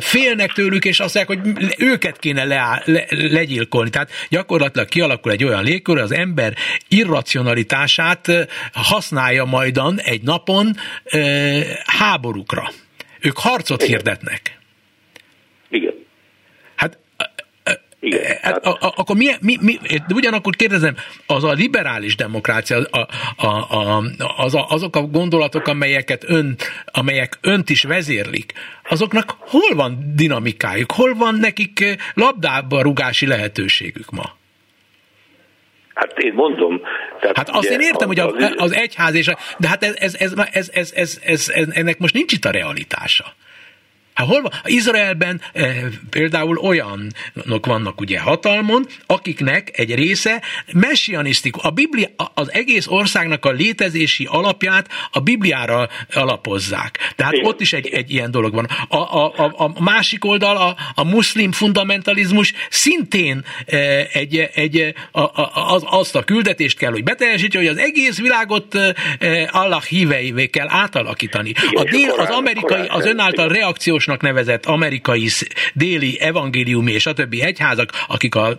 félnek tőlük, és azt mondják, hogy őket kéne le, le, legyilkolni. Tehát gyakorlatilag kialakul egy olyan légkör, az ember irracionalitását használja majdan egy napon háborúkra. Ők harcot Igen. hirdetnek. Igen. Hát igen. Hát, a, a, akkor mi, mi, mi, de ugyanakkor kérdezem, az a liberális demokrácia, a, a, a, az a, azok a gondolatok, amelyeket ön, amelyek önt is vezérlik, azoknak hol van dinamikájuk, hol van nekik labdába rugási lehetőségük ma? Hát én mondom. Tehát hát azt én értem, az, hogy a, az egyház és a, de hát ez, ez, ez, ez, ez, ez, ez, ennek most nincs itt a realitása. Hát hol van? Izraelben e, például olyanok vannak ugye hatalmon, akiknek egy része messianisztikus. A Biblia, az egész országnak a létezési alapját a Bibliára alapozzák. Tehát Igen. ott is egy, egy ilyen dolog van. A, a, a, a másik oldal, a, a muszlim fundamentalizmus szintén e, egy, egy, a, a, az, azt a küldetést kell, hogy beteljesítse, hogy az egész világot e, Allah híveivé kell átalakítani. A dél, az amerikai, az ön által reakciós orthodoxnak nevezett amerikai déli evangéliumi és a többi egyházak, akik a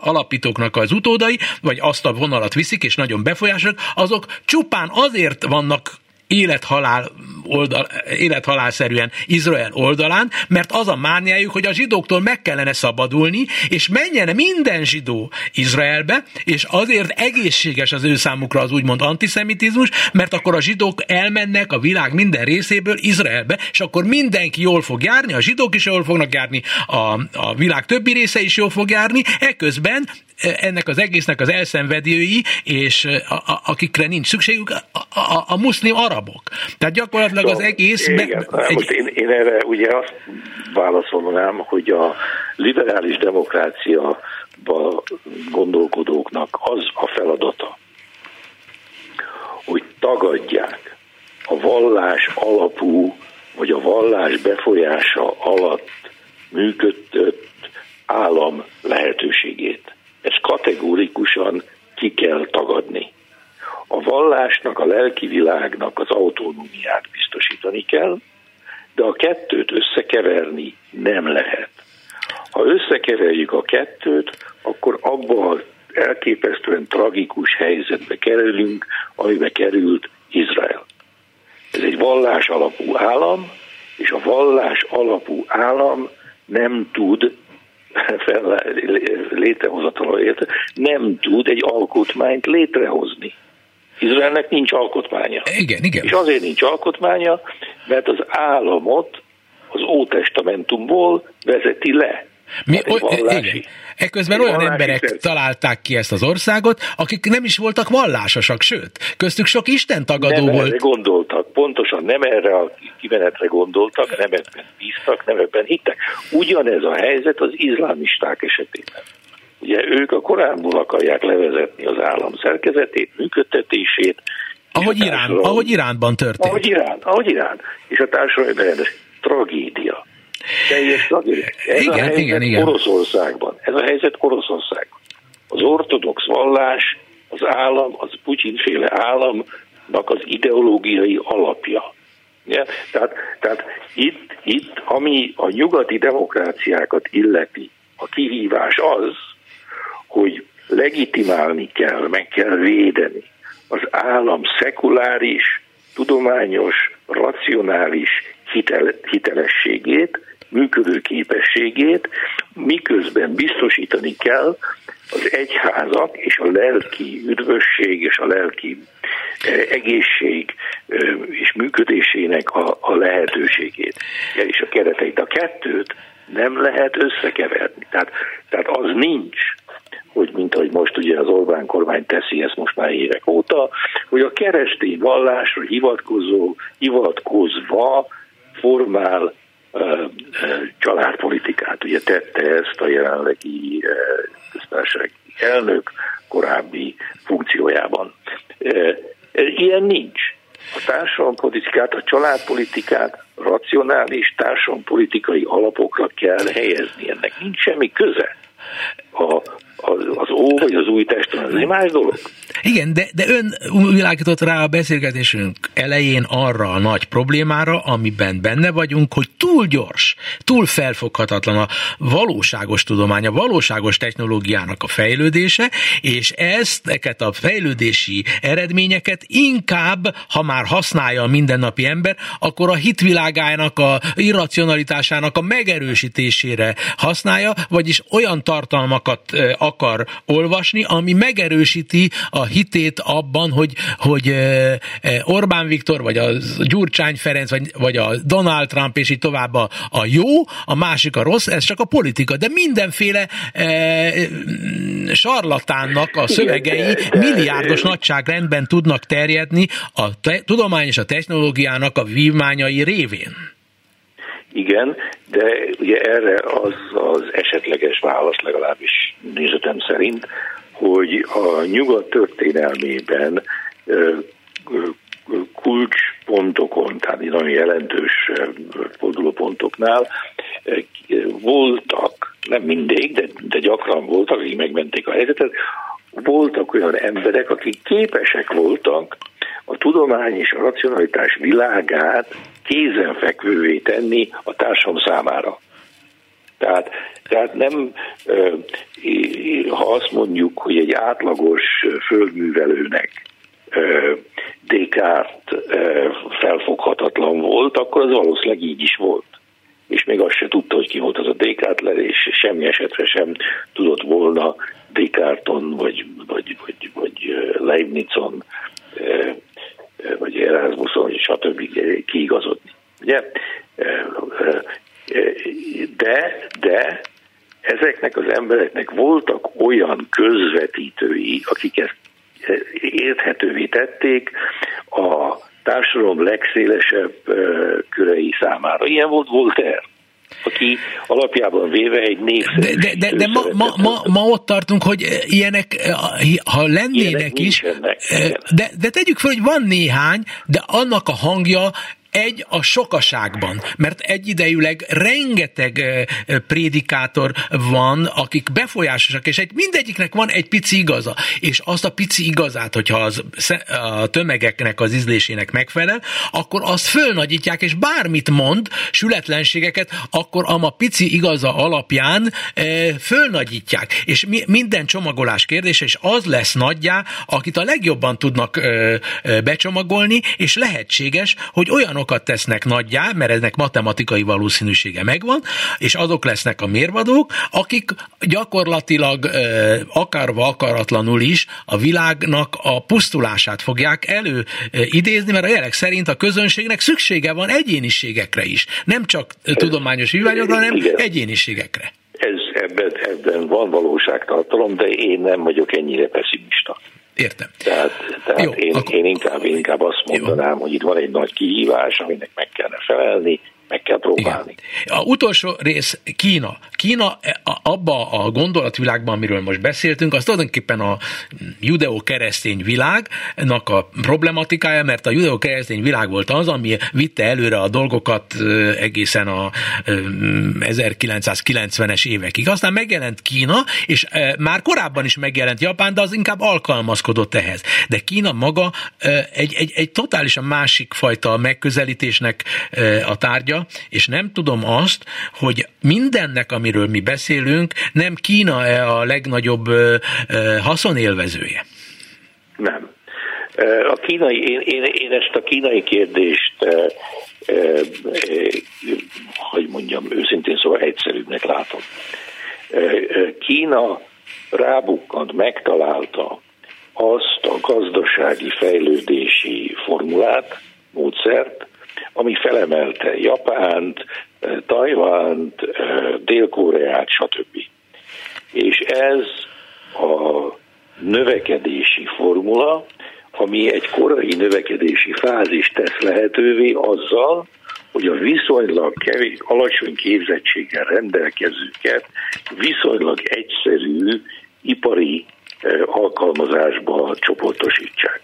alapítóknak az utódai, vagy azt a vonalat viszik, és nagyon befolyásosak, azok csupán azért vannak élethalál oldal, élethalálszerűen Izrael oldalán, mert az a mániájuk, hogy a zsidóktól meg kellene szabadulni, és menjen minden zsidó Izraelbe, és azért egészséges az ő számukra az úgymond antiszemitizmus, mert akkor a zsidók elmennek a világ minden részéből Izraelbe, és akkor mindenki jól fog járni, a zsidók is jól fognak járni, a, a világ többi része is jól fog járni, eközben ennek az egésznek az elszenvedői, és a, a, akikre nincs szükségük, a, a, a muszlim arabok. Tehát gyakorlatilag az egész... Igen, be, egy... most én, én erre ugye azt válaszolnám, hogy a liberális demokrácia gondolkodóknak az a feladata, hogy tagadják a vallás alapú, vagy a vallás befolyása alatt működött állam lehetőségét. Ezt kategórikusan ki kell tagadni. A vallásnak, a lelki világnak az autonómiát biztosítani kell, de a kettőt összekeverni nem lehet. Ha összekeverjük a kettőt, akkor abban az elképesztően tragikus helyzetbe kerülünk, amibe került Izrael. Ez egy vallás alapú állam, és a vallás alapú állam nem tud [LAUGHS] létrehozatalaért nem tud egy alkotmányt létrehozni. Izraelnek nincs alkotmánya. Igen, igen. És azért nincs alkotmánya, mert az államot az Ótestamentumból vezeti le. Mi, hát o, igen. Ekközben olyan emberek szerint. találták ki ezt az országot, akik nem is voltak vallásosak, sőt, köztük sok Isten tagadó nem volt. Erre gondoltak, pontosan nem erre a kimenetre gondoltak, nem ebben bíztak, nem ebben hittek. Ugyanez a helyzet az izlámisták esetében. Ugye ők a Koránból akarják levezetni az állam szerkezetét, működtetését. Ahogy, Irán, ahogy Iránban történt. Ahogy Irán, ahogy Irán. És a társadalmi berendezés. Tragédia. Teljes. Ez igen, a helyzet igen, igen. Oroszországban. Ez a helyzet Oroszországban. Az ortodox vallás, az állam, az Putyinféle államnak az ideológiai alapja. Ja? Tehát, tehát itt, itt, ami a nyugati demokráciákat illeti, a kihívás az, hogy legitimálni kell, meg kell védeni az állam szekuláris, tudományos, racionális hitel, hitelességét, működőképességét, miközben biztosítani kell az egyházak és a lelki üdvösség és a lelki eh, egészség eh, és működésének a, a lehetőségét és a kereteit. A kettőt nem lehet összekeverni. Tehát, tehát az nincs, hogy mint ahogy most ugye az Orbán kormány teszi ezt most már évek óta, hogy a keresztény vallásra hivatkozó, hivatkozva formál családpolitikát. Ugye tette ezt a jelenlegi köztársaság elnök korábbi funkciójában. Ilyen nincs. A társadalompolitikát, a családpolitikát racionális társadalompolitikai alapokra kell helyezni. Ennek nincs semmi köze a az, az Ó vagy az új testem, ez egy más dolog. Igen, de, de ön világított rá a beszélgetésünk elején arra a nagy problémára, amiben benne vagyunk, hogy túl gyors, túl felfoghatatlan a valóságos tudomány, a valóságos technológiának a fejlődése, és ezt, eket a fejlődési eredményeket inkább, ha már használja a mindennapi ember, akkor a hitvilágának, a irracionalitásának a megerősítésére használja, vagyis olyan tartalmakat akar olvasni, ami megerősíti a hitét abban, hogy, hogy Orbán Viktor, vagy a Gyurcsány Ferenc, vagy, vagy a Donald Trump, és így tovább a, a jó, a másik a rossz, ez csak a politika, de mindenféle e, sarlatánnak a szövegei milliárdos nagyságrendben tudnak terjedni a te, tudomány és a technológiának a vívmányai révén. Igen, de ugye erre az az esetleges válasz legalábbis nézetem szerint, hogy a nyugat történelmében kulcspontokon, tehát nagyon jelentős fordulópontoknál voltak, nem mindig, de, de gyakran voltak, akik megmenték a helyzetet, voltak olyan emberek, akik képesek voltak a tudomány és a racionalitás világát kézenfekvővé tenni a társadalom számára. Tehát, tehát nem, ha azt mondjuk, hogy egy átlagos földművelőnek Descartes felfoghatatlan volt, akkor az valószínűleg így is volt. És még azt se tudta, hogy ki volt az a Descartes, és semmi esetre sem tudott volna Descarton, vagy, vagy, vagy, vagy Leibnizon vagy Erasmuson, stb. kiigazodni. Ugye? De, de ezeknek az embereknek voltak olyan közvetítői, akik ezt érthetővé tették a társadalom legszélesebb körei számára. Ilyen volt Voltaire aki alapjában véve egy népszerű. De, de, de, ma, ma, ma, ma ott tartunk, hogy ilyenek, ha lennének ilyenek is, de, de tegyük fel, hogy van néhány, de annak a hangja egy a sokaságban, mert egyidejűleg rengeteg prédikátor van, akik befolyásosak, és egy, mindegyiknek van egy pici igaza, és azt a pici igazát, hogyha az, a tömegeknek az ízlésének megfelel, akkor azt fölnagyítják, és bármit mond, sületlenségeket, akkor a pici igaza alapján fölnagyítják, és mi, minden csomagolás kérdése, és az lesz nagyjá, akit a legjobban tudnak becsomagolni, és lehetséges, hogy olyan olyanokat tesznek nagyjá, mert ennek matematikai valószínűsége megvan, és azok lesznek a mérvadók, akik gyakorlatilag akarva akaratlanul is a világnak a pusztulását fogják elő idézni, mert a jelek szerint a közönségnek szüksége van egyéniségekre is. Nem csak tudományos víványokra, hanem egyéniségekre. Ebben, ebben van valóságtartalom, de én nem vagyok ennyire pessimista. Értem. Tehát, tehát Jó, én, akkor... én inkább, inkább azt mondanám, Jó. hogy itt van egy nagy kihívás, aminek meg kellene felelni, meg kell próbálni. Igen. A utolsó rész Kína. Kína e, abba a gondolatvilágban, amiről most beszéltünk, az tulajdonképpen a judeo-keresztény világnak a problematikája, mert a judeo-keresztény világ volt az, ami vitte előre a dolgokat egészen a 1990-es évekig. Aztán megjelent Kína, és már korábban is megjelent Japán, de az inkább alkalmazkodott ehhez. De Kína maga egy, egy, egy totálisan másik fajta megközelítésnek a tárgya, és nem tudom azt, hogy mindennek, amiről mi beszélünk, nem Kína-e a legnagyobb haszonélvezője? Nem. A kínai, én, én, én ezt a kínai kérdést, hogy mondjam, őszintén szóval egyszerűbbnek látom. Kína rábukkant, megtalálta azt a gazdasági fejlődési formulát, módszert, ami felemelte Japánt, eh, Tajvánt, eh, Dél-Koreát, stb. És ez a növekedési formula, ami egy korai növekedési fázis tesz lehetővé azzal, hogy a viszonylag kevés, alacsony képzettséggel rendelkezőket viszonylag egyszerű ipari eh, alkalmazásba csoportosítsák.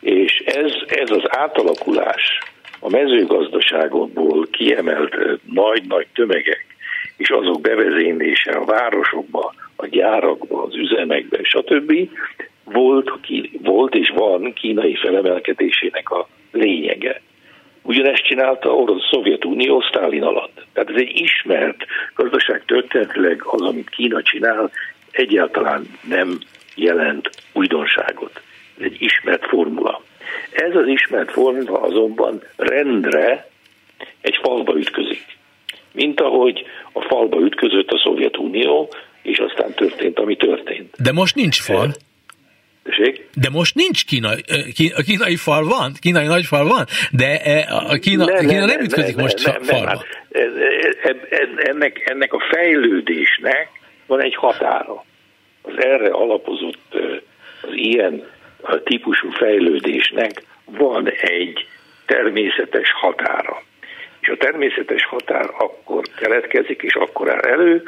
És ez, ez az átalakulás a mezőgazdaságokból kiemelt nagy-nagy tömegek, és azok bevezénylése a városokba, a gyárakba, az üzemekbe, stb. volt, volt és van kínai felemelkedésének a lényege. Ugyanezt csinálta a Szovjetunió Sztálin alatt. Tehát ez egy ismert gazdaság történetileg az, amit Kína csinál, egyáltalán nem jelent újdonságot. Ez egy ismert formula. Ez az ismert formula azonban rendre egy falba ütközik. Mint ahogy a falba ütközött a Szovjetunió, és aztán történt, ami történt. De most nincs fal. Tessék? De most nincs Kína, a kínai fal van, kínai nagy fal van, de a Kína, ne, Kína nem ütközik ne, most ne, falba. Hát, ennek, ennek a fejlődésnek van egy határa. Az erre alapozott, az ilyen típusú fejlődésnek van egy természetes határa. És a természetes határ akkor keletkezik, és akkor áll elő,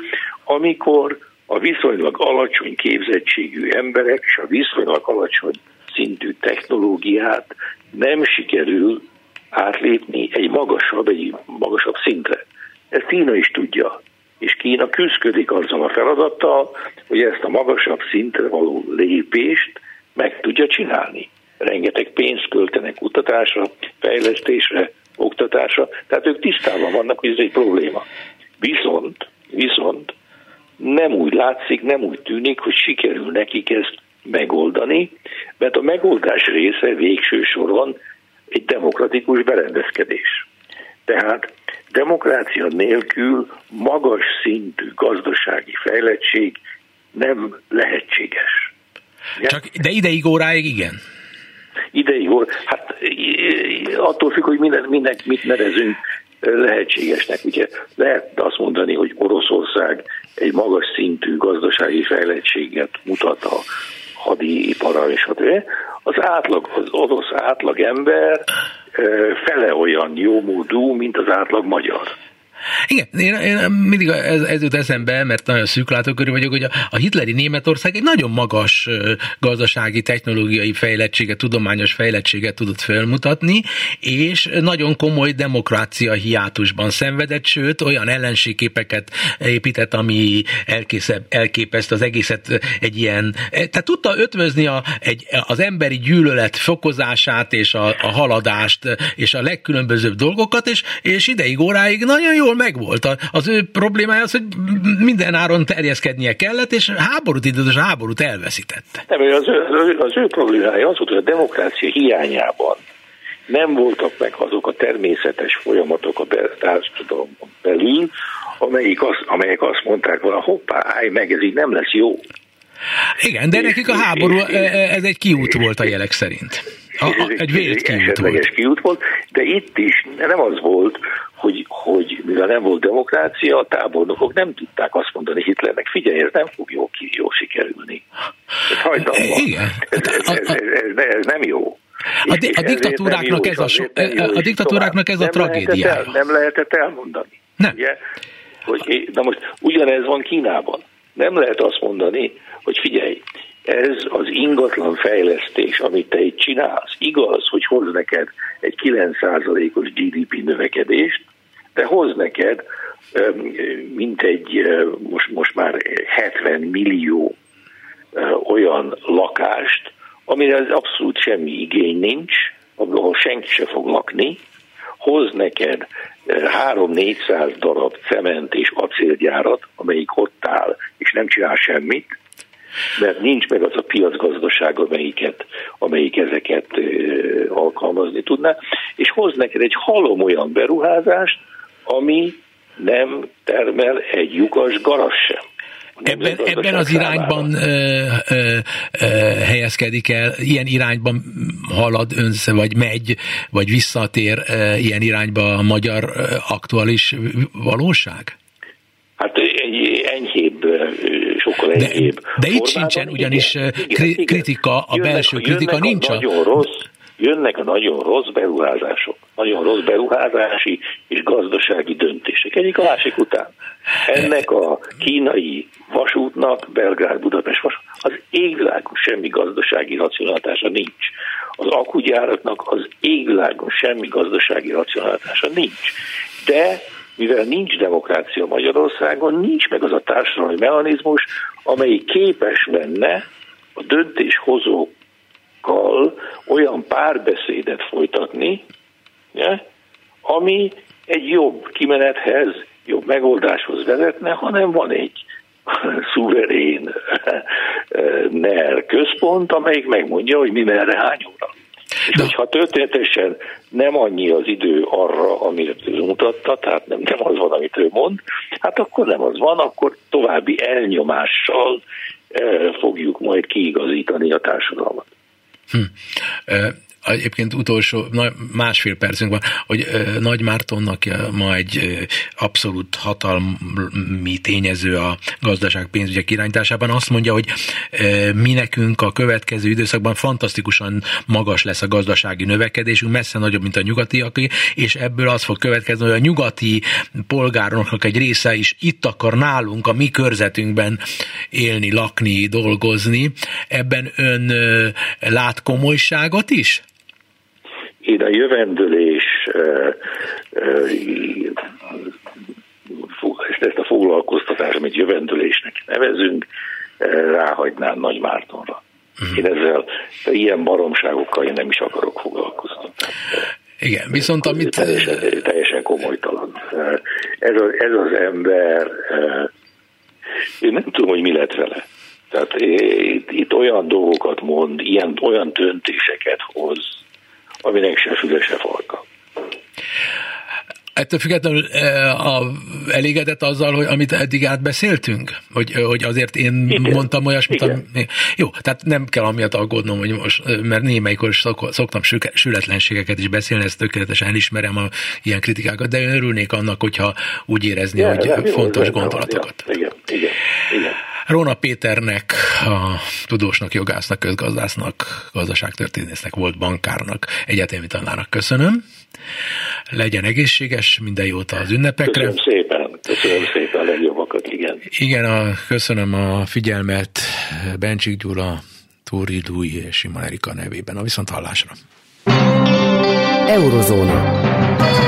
amikor a viszonylag alacsony képzettségű emberek és a viszonylag alacsony szintű technológiát nem sikerül átlépni egy magasabb, egy magasabb szintre. Ezt Kína is tudja, és Kína küzdködik azzal a feladattal, hogy ezt a magasabb szintre való lépést meg tudja csinálni. Rengeteg pénzt költenek kutatásra, fejlesztésre, oktatásra, tehát ők tisztában vannak, hogy ez egy probléma. Viszont, viszont nem úgy látszik, nem úgy tűnik, hogy sikerül nekik ezt megoldani, mert a megoldás része végső soron egy demokratikus berendezkedés. Tehát demokrácia nélkül magas szintű gazdasági fejlettség nem lehetséges. Csak, de ideig óráig igen. Ideig óra, hát attól függ, hogy minden, minden, mit nevezünk lehetségesnek. Ugye lehet azt mondani, hogy Oroszország egy magas szintű gazdasági fejlettséget mutat a hadipara és a az átlag, az orosz átlag ember fele olyan jó módú, mint az átlag magyar. Igen, én, én mindig ez, ez jut eszembe, mert nagyon szűklátókörű vagyok, hogy a, a hitleri Németország egy nagyon magas gazdasági, technológiai fejlettséget, tudományos fejlettséget tudott felmutatni, és nagyon komoly demokrácia hiátusban szenvedett, sőt, olyan ellenségképeket épített, ami elkészebb, elképeszt az egészet egy ilyen, e, tehát tudta ötvözni a, egy, az emberi gyűlölet fokozását és a, a haladást és a legkülönbözőbb dolgokat, és, és ideig óráig nagyon jól megvolt. Az ő problémája az, hogy minden áron terjeszkednie kellett, és háborút indított, és háborút elveszítette. Nem, az, ő, az ő problémája az volt, hogy a demokrácia hiányában nem voltak meg azok a természetes folyamatok a társadalomban belül, amelyik az, amelyek azt mondták volna, hoppá, állj meg, ez így nem lesz jó. Igen, de nekik a háború, e- e- ez egy kiút volt a jelek szerint. A, a, egy vélt kiút volt. kiút volt, de itt is nem az volt, hogy, hogy mivel nem volt demokrácia, a tábornokok nem tudták azt mondani Hitlernek, figyelj, ez nem fog jó, ki, jó sikerülni. Ez hajdalma. Igen. Ez, ez, ez, ez, ez nem jó. A, di- a diktatúráknak ez a, so, a diktatúráknak ez a tragédiája. Nem lehetett, el, nem lehetett elmondani. Nem. Ugye? Hogy, na most ugyanez van Kínában. Nem lehet azt mondani, hogy figyelj, ez az ingatlan fejlesztés, amit te itt csinálsz, igaz, hogy hoz neked egy 9%-os GDP növekedést, de hoz neked mint egy most, most már 70 millió olyan lakást, amire az abszolút semmi igény nincs, ahol senki se fog lakni, hoz neked 3-400 darab cement és acélgyárat, amelyik ott áll, és nem csinál semmit, mert nincs meg az a piacgazdaság, amelyiket, amelyik ezeket alkalmazni tudná, és hoz neked egy halom olyan beruházást, ami nem termel egy lyukas garas sem. Ebben, ebben az irányban ö, ö, ö, helyezkedik el, ilyen irányban halad önsz, vagy megy, vagy visszatér ö, ilyen irányba a magyar aktuális valóság? Hát egy enyhébb, sokkal enyhébb. De, de itt sincsen, ugyanis igen, igen, kritika, a jönnek, belső kritika nincs. A nagyon rossz, jönnek a nagyon rossz beruházások, nagyon rossz beruházási és gazdasági döntések, egyik a másik után. Ennek a kínai vasútnak, Belgrád-Budapest vasút, az égvilágon semmi gazdasági racionalitása nincs. Az akugyáraknak az égvilágon semmi gazdasági racionalitása nincs. De mivel nincs demokrácia Magyarországon, nincs meg az a társadalmi mechanizmus, amely képes lenne a döntéshozókkal olyan párbeszédet folytatni, ja, ami egy jobb kimenethez, jobb megoldáshoz vezetne, hanem van egy [LAUGHS] szuverén [LAUGHS] NER központ, amelyik megmondja, hogy mi merre hány óra. És hogyha történetesen nem annyi az idő arra, amit ő mutatta, tehát nem, nem az van, amit ő mond, hát akkor nem az van, akkor további elnyomással eh, fogjuk majd kiigazítani a társadalmat. Hm egyébként utolsó másfél percünk van, hogy Nagy Mártonnak ma egy abszolút hatalmi tényező a gazdaság pénzügyek irányításában azt mondja, hogy mi nekünk a következő időszakban fantasztikusan magas lesz a gazdasági növekedésünk, messze nagyobb, mint a nyugatiaké, és ebből az fog következni, hogy a nyugati polgároknak egy része is itt akar nálunk, a mi körzetünkben élni, lakni, dolgozni. Ebben ön lát komolyságot is? Én a jövendőlés és ezt a foglalkoztatást, amit jövendőlésnek nevezünk, ráhagynám Nagy Mártonra. Uh-huh. Én ezzel de ilyen baromságokkal én nem is akarok foglalkozni. Igen, viszont amit... Teljesen, teljesen komolytalan. Ez, az, ez az ember, én nem tudom, hogy mi lett vele. Tehát itt, itt olyan dolgokat mond, ilyen, olyan döntéseket hoz, aminek se füle, se farka. Ettől függetlenül e, a, elégedett azzal, hogy amit eddig átbeszéltünk? Hogy, hogy azért én Igen. mondtam olyasmit, ami, jó, tehát nem kell amiatt aggódnom, hogy most, mert némelyikor szok, szoktam sületlenségeket is beszélni, ezt tökéletesen elismerem a ilyen kritikákat, de én örülnék annak, hogyha úgy érezni, ja, hogy nem, fontos gondolatokat. Igen, igen, igen. Róna Péternek, a tudósnak, jogásznak, közgazdásznak, gazdaságtörténésznek, volt bankárnak, egyetemi tanának köszönöm. Legyen egészséges, minden jót az ünnepekre. Köszönöm szépen, köszönöm szépen a legjobbakat, igen. Igen, a, köszönöm a figyelmet Bencsik Gyula, Túri Dúj és Simon Erika nevében. A viszont hallásra. Eurozóna.